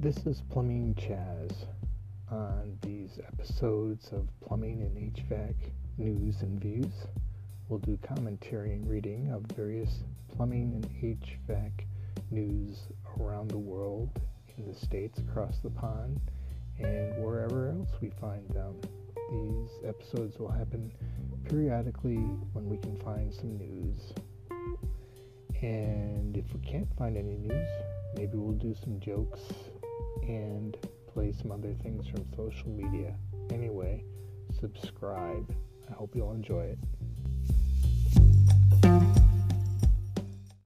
This is Plumbing Chaz. On these episodes of Plumbing and HVAC news and views, we'll do commentary and reading of various plumbing and HVAC news around the world, in the states across the pond, and wherever else we find them. These episodes will happen periodically when we can find some news. And if we can't find any news, maybe we'll do some jokes and play some other things from social media. Anyway, subscribe. I hope you'll enjoy it.